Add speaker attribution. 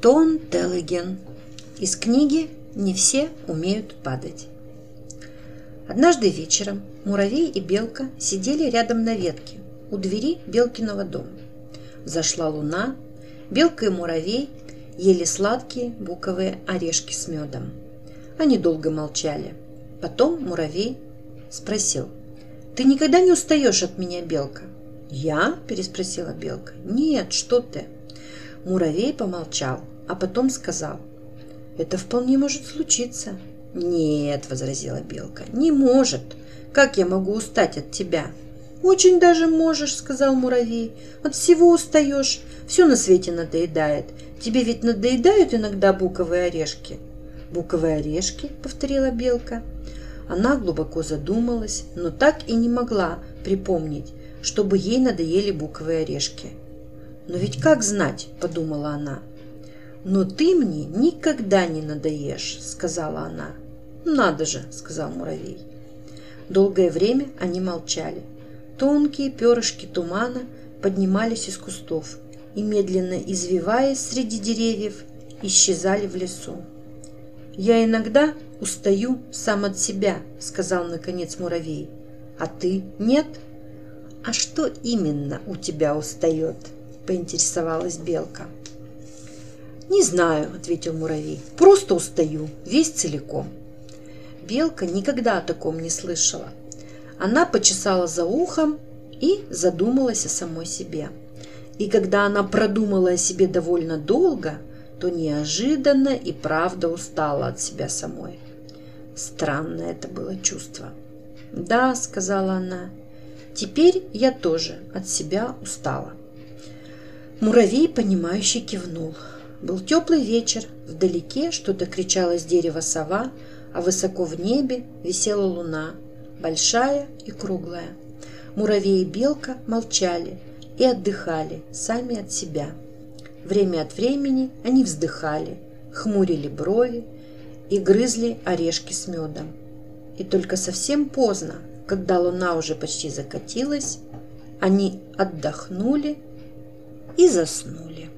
Speaker 1: Тон Телеген. Из книги «Не все умеют падать». Однажды вечером муравей и белка сидели рядом на ветке у двери Белкиного дома. Зашла луна, белка и муравей ели сладкие буковые орешки с медом. Они долго молчали. Потом муравей спросил, «Ты никогда не устаешь от меня, белка?» «Я?» – переспросила белка. «Нет, что ты?» Муравей помолчал, а потом сказал, «Это вполне может случиться». «Нет», – возразила белка, – «не может. Как я могу устать от тебя?» «Очень даже можешь», – сказал муравей. «От всего устаешь. Все на свете надоедает. Тебе ведь надоедают иногда буковые орешки?» «Буковые орешки», – повторила белка. Она глубоко задумалась, но так и не могла припомнить, чтобы ей надоели буковые орешки. «Но ведь как знать?» – подумала она. «Но ты мне никогда не надоешь», – сказала она. «Надо же», – сказал муравей. Долгое время они молчали. Тонкие перышки тумана поднимались из кустов и, медленно извиваясь среди деревьев, исчезали в лесу. «Я иногда устаю сам от себя», – сказал наконец муравей. «А ты нет?» «А что именно у тебя устает?» Поинтересовалась белка. «Не знаю», — ответил муравей. «Просто устаю, весь целиком». Белка никогда о таком не слышала. Она почесала за ухом и задумалась о самой себе. И когда она продумала о себе довольно долго, то неожиданно и правда устала от себя самой. Странное это было чувство. «Да», — сказала она, — «теперь я тоже от себя устала». Муравей, понимающий, кивнул. Был теплый вечер, вдалеке что-то кричала с дерева сова, а высоко в небе висела луна, большая и круглая. Муравей и белка молчали и отдыхали сами от себя. Время от времени они вздыхали, хмурили брови и грызли орешки с медом. И только совсем поздно, когда луна уже почти закатилась, они отдохнули и заснули.